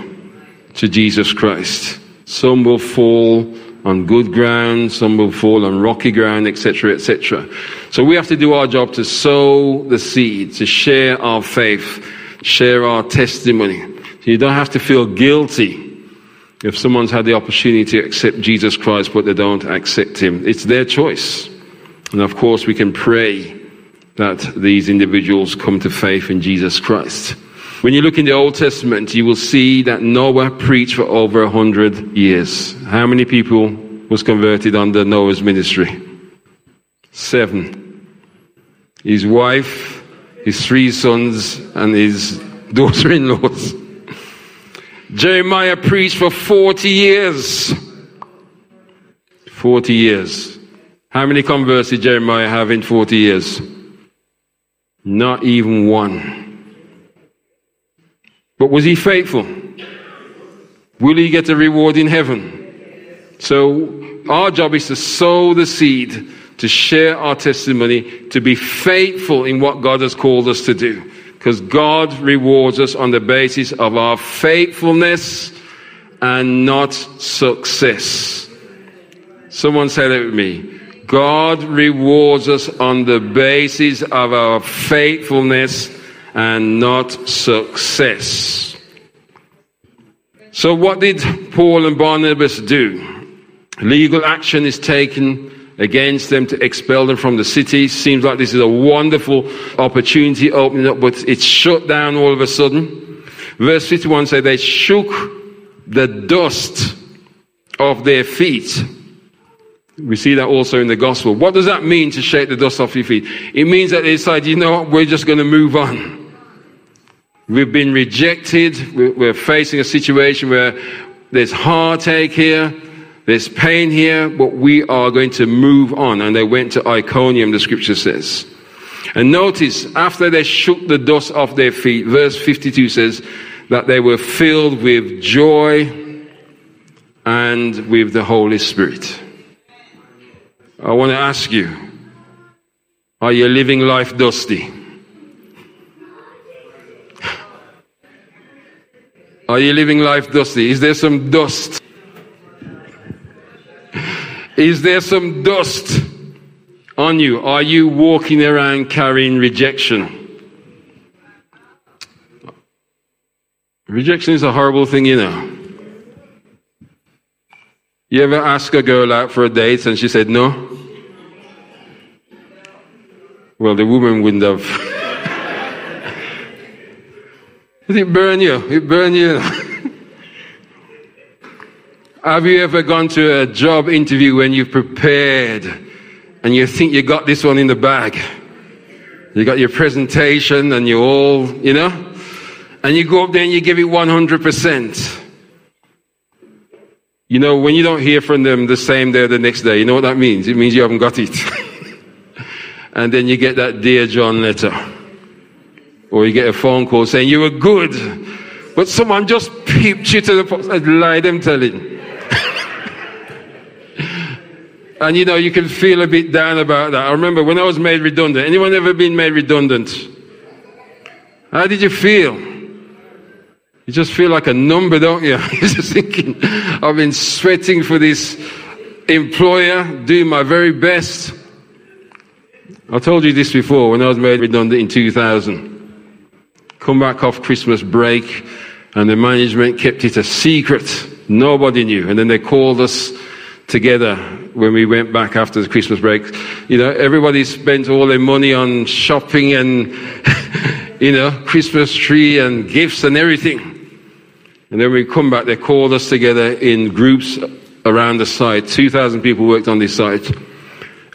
to Jesus Christ. Some will fall on good ground, some will fall on rocky ground, etc., etc. So we have to do our job to sow the seed, to share our faith, share our testimony. So you don't have to feel guilty if someone's had the opportunity to accept Jesus Christ but they don't accept him, it's their choice. And of course, we can pray that these individuals come to faith in Jesus Christ. When you look in the Old Testament, you will see that Noah preached for over a hundred years. How many people was converted under Noah's ministry? Seven. His wife, his three sons, and his daughter-in-laws. Jeremiah preached for 40 years. 40 years. How many converts did Jeremiah have in 40 years? Not even one. But was he faithful? Will he get a reward in heaven? So, our job is to sow the seed, to share our testimony, to be faithful in what God has called us to do. Because God rewards us on the basis of our faithfulness and not success. Someone said it with me. God rewards us on the basis of our faithfulness and not success. So, what did Paul and Barnabas do? Legal action is taken against them to expel them from the city. Seems like this is a wonderful opportunity opening up, but it's shut down all of a sudden. Verse 51 says they shook the dust of their feet. We see that also in the gospel. What does that mean to shake the dust off your feet? It means that they decide, you know what, we're just going to move on. We've been rejected. We're facing a situation where there's heartache here. There's pain here, but we are going to move on. And they went to Iconium, the scripture says. And notice, after they shook the dust off their feet, verse 52 says that they were filled with joy and with the Holy Spirit. I want to ask you, are you living life dusty? Are you living life dusty? Is there some dust? Is there some dust on you? Are you walking around carrying rejection? Rejection is a horrible thing, you know. You ever ask a girl out for a date and she said no? Well, the woman wouldn't have. it burn you? It burn you. have you ever gone to a job interview when you've prepared and you think you got this one in the bag? You got your presentation and you all, you know? And you go up there and you give it 100%. You know, when you don't hear from them the same day or the next day, you know what that means? It means you haven't got it. and then you get that Dear John letter. Or you get a phone call saying you were good, but someone just peeped you to the post. I'd lie them telling. and you know, you can feel a bit down about that. I remember when I was made redundant. Anyone ever been made redundant? How did you feel? You just feel like a number, don't you? You're just thinking, I've been sweating for this employer, doing my very best. I told you this before when I was made redundant in 2000. Come back off Christmas break, and the management kept it a secret. Nobody knew. And then they called us together when we went back after the Christmas break. You know, everybody spent all their money on shopping and, you know, Christmas tree and gifts and everything. And then we come back, they called us together in groups around the site. 2,000 people worked on this site.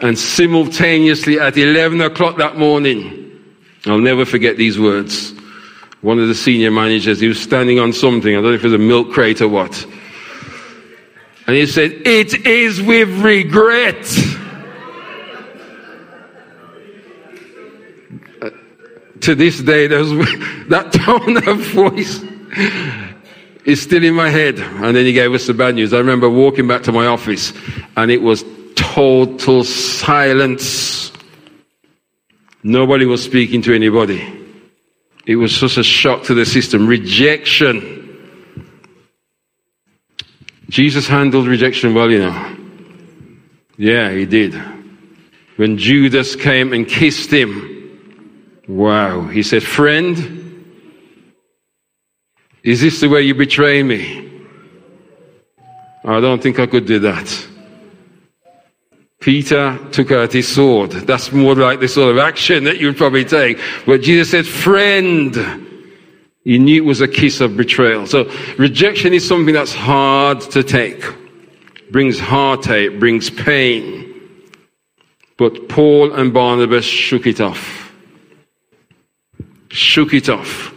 And simultaneously at 11 o'clock that morning, I'll never forget these words. One of the senior managers, he was standing on something, I don't know if it was a milk crate or what. And he said, It is with regret. Uh, to this day, that tone of voice is still in my head. And then he gave us the bad news. I remember walking back to my office and it was total silence. Nobody was speaking to anybody. It was such a shock to the system. Rejection. Jesus handled rejection well, you know. Yeah, he did. When Judas came and kissed him, wow, he said, Friend, is this the way you betray me? I don't think I could do that. Peter took out his sword. That's more like the sort of action that you'd probably take. But Jesus said, friend. He knew it was a kiss of betrayal. So rejection is something that's hard to take. Brings heartache, brings pain. But Paul and Barnabas shook it off. Shook it off.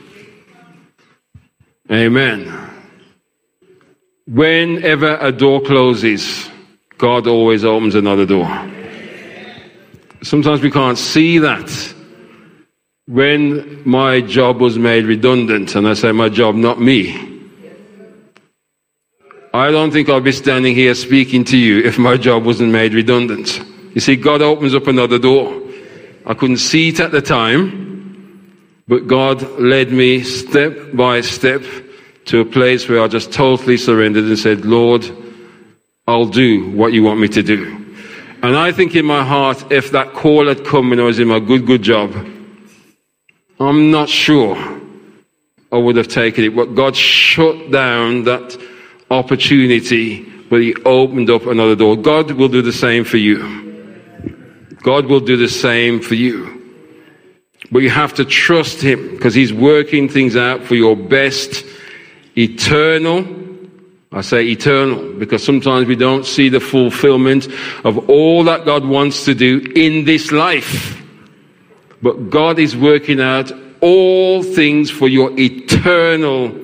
Amen. Whenever a door closes, God always opens another door. Sometimes we can't see that. When my job was made redundant, and I say my job, not me, I don't think I'll be standing here speaking to you if my job wasn't made redundant. You see, God opens up another door. I couldn't see it at the time, but God led me step by step to a place where I just totally surrendered and said, Lord, I'll do what you want me to do. And I think in my heart, if that call had come when I was in my good, good job, I'm not sure I would have taken it. But God shut down that opportunity, but He opened up another door. God will do the same for you. God will do the same for you. But you have to trust Him because He's working things out for your best eternal. I say eternal because sometimes we don't see the fulfillment of all that God wants to do in this life. But God is working out all things for your eternal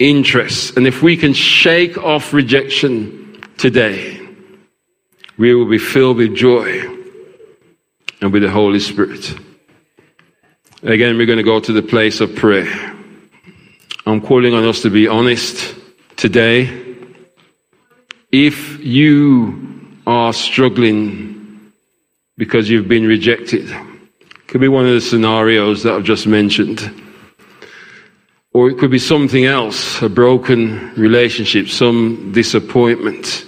interests. And if we can shake off rejection today, we will be filled with joy and with the Holy Spirit. Again, we're going to go to the place of prayer. I'm calling on us to be honest today. If you are struggling because you've been rejected, could be one of the scenarios that I've just mentioned. Or it could be something else, a broken relationship, some disappointment.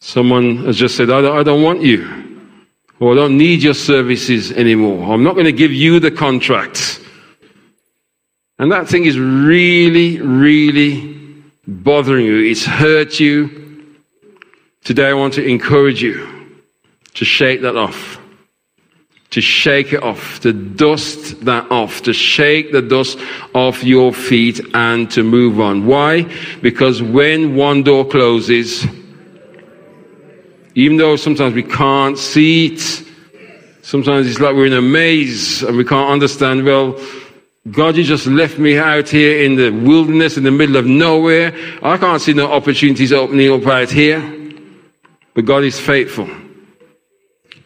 Someone has just said, I don't, I don't want you. Or I don't need your services anymore. I'm not going to give you the contract. And that thing is really, really bothering you. It's hurt you. Today I want to encourage you to shake that off to shake it off, to dust that off, to shake the dust off your feet and to move on. Why? Because when one door closes, even though sometimes we can't see it, sometimes it's like we're in a maze and we can't understand, well, God, you just left me out here in the wilderness in the middle of nowhere. I can't see no opportunities opening up out here. But God is faithful.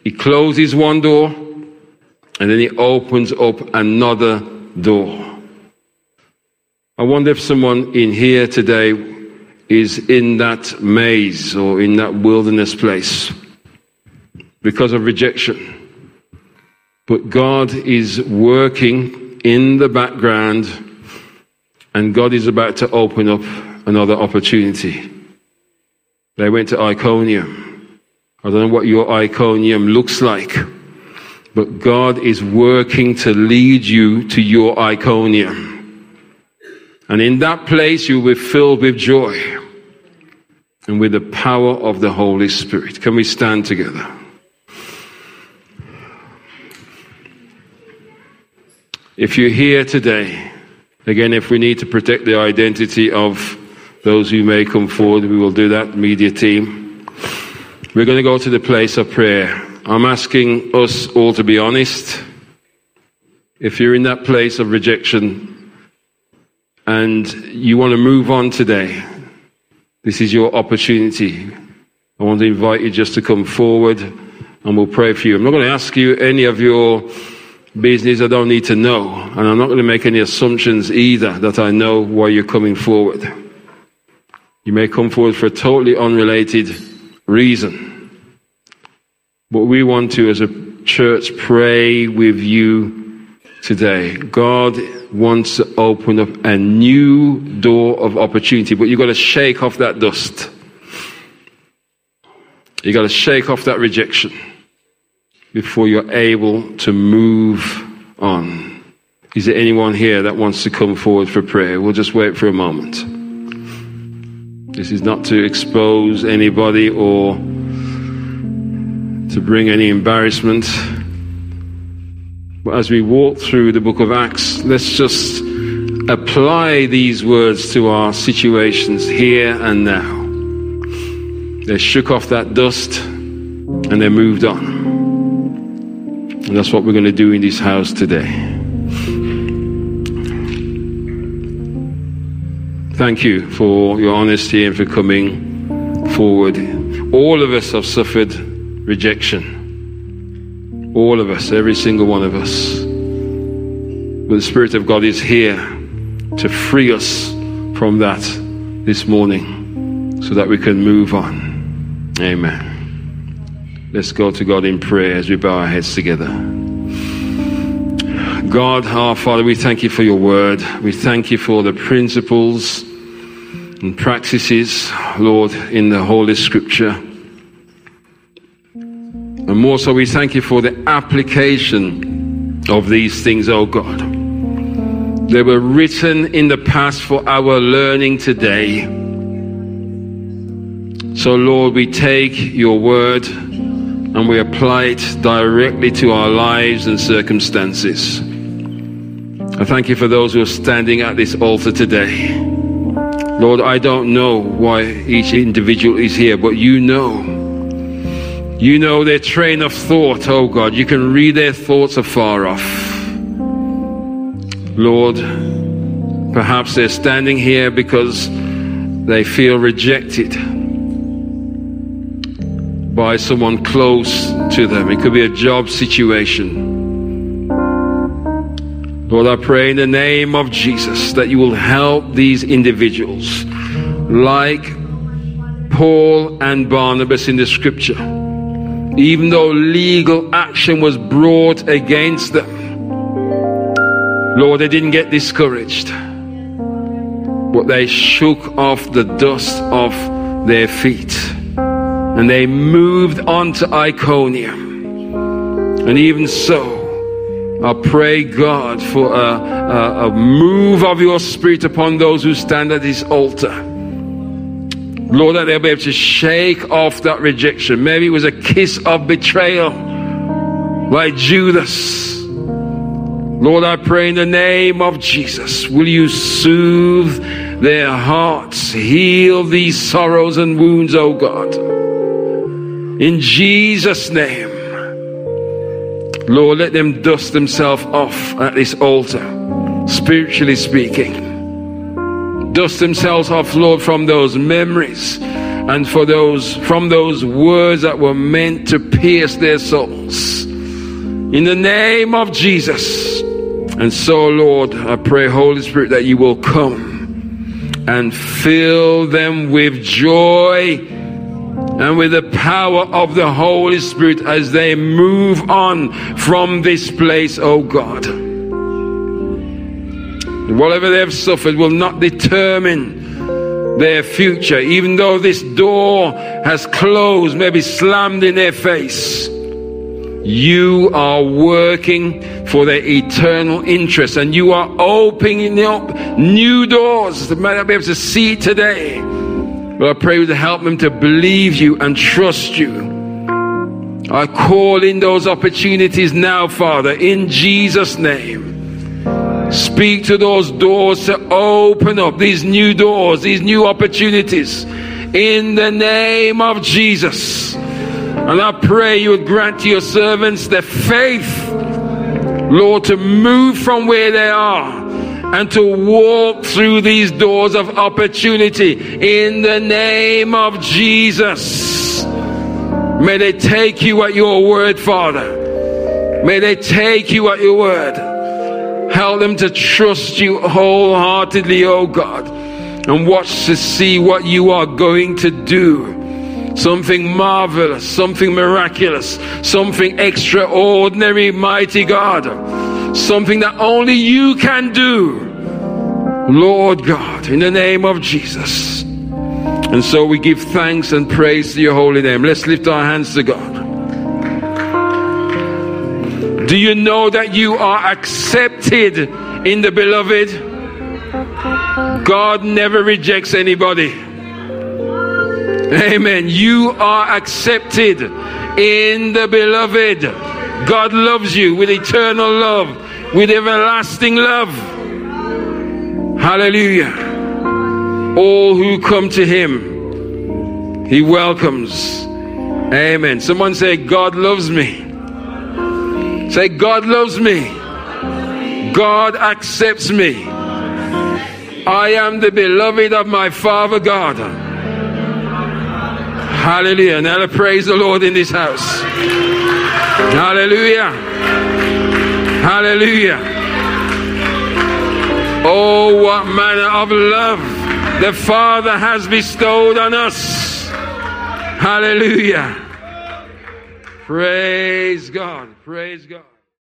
He closes one door and then he opens up another door. I wonder if someone in here today is in that maze or in that wilderness place because of rejection. But God is working in the background and God is about to open up another opportunity. They went to Iconium. I don't know what your Iconium looks like. But God is working to lead you to your Iconium. And in that place, you will be filled with joy and with the power of the Holy Spirit. Can we stand together? If you're here today, again, if we need to protect the identity of those who may come forward, we will do that, media team. We're going to go to the place of prayer. I'm asking us all to be honest. If you're in that place of rejection and you want to move on today, this is your opportunity. I want to invite you just to come forward and we'll pray for you. I'm not going to ask you any of your business I don't need to know, and I'm not going to make any assumptions either that I know why you're coming forward. You may come forward for a totally unrelated reason. But we want to, as a church, pray with you today. God wants to open up a new door of opportunity, but you've got to shake off that dust. You've got to shake off that rejection before you're able to move on. Is there anyone here that wants to come forward for prayer? We'll just wait for a moment. This is not to expose anybody or to bring any embarrassment. But as we walk through the book of Acts, let's just apply these words to our situations here and now. They shook off that dust and they moved on. And that's what we're going to do in this house today. Thank you for your honesty and for coming forward. All of us have suffered rejection. All of us, every single one of us. But the Spirit of God is here to free us from that this morning so that we can move on. Amen. Let's go to God in prayer as we bow our heads together. God, our Father, we thank you for your word. We thank you for the principles and practices, Lord, in the Holy Scripture. And more so, we thank you for the application of these things, oh God. They were written in the past for our learning today. So, Lord, we take your word and we apply it directly to our lives and circumstances. I thank you for those who are standing at this altar today. Lord, I don't know why each individual is here, but you know. You know their train of thought, oh God. You can read their thoughts afar off. Lord, perhaps they're standing here because they feel rejected by someone close to them. It could be a job situation. Lord, I pray in the name of Jesus that you will help these individuals like Paul and Barnabas in the scripture even though legal action was brought against them. Lord, they didn't get discouraged. but they shook off the dust of their feet and they moved on to Iconium. And even so, I pray, God, for a, a, a, move of your spirit upon those who stand at this altar. Lord, that they'll be able to shake off that rejection. Maybe it was a kiss of betrayal, like Judas. Lord, I pray in the name of Jesus, will you soothe their hearts, heal these sorrows and wounds, O oh God. In Jesus' name. Lord, let them dust themselves off at this altar, spiritually speaking. Dust themselves off, Lord, from those memories and for those from those words that were meant to pierce their souls. In the name of Jesus. And so, Lord, I pray, Holy Spirit, that you will come and fill them with joy and with the power of the Holy Spirit as they move on from this place, oh God. Whatever they have suffered will not determine their future, even though this door has closed, maybe slammed in their face. You are working for their eternal interest and you are opening up new doors. They might not be able to see today but I pray to help them to believe you and trust you. I call in those opportunities now, Father, in Jesus' name. Speak to those doors to open up these new doors, these new opportunities in the name of Jesus. And I pray you would grant to your servants the faith, Lord, to move from where they are and to walk through these doors of opportunity in the name of Jesus. May they take you at your word, Father. May they take you at your word. Help them to trust you wholeheartedly, oh God, and watch to see what you are going to do something marvelous, something miraculous, something extraordinary, mighty God something that only you can do, Lord God, in the name of Jesus. And so we give thanks and praise to your holy name. Let's lift our hands to God. Do you know that you are accepted in the beloved? God never rejects anybody. Amen. You are accepted in the beloved. God loves you with eternal love with everlasting love. Hallelujah. All who come to him, he welcomes. Amen. Someone say, God loves me. Say, God loves me. God accepts me. I am the beloved of my Father God. Hallelujah. Now praise the Lord in this house. Hallelujah. Hallelujah. Oh, what manner of love the Father has bestowed on us. Hallelujah. Praise God. Praise God.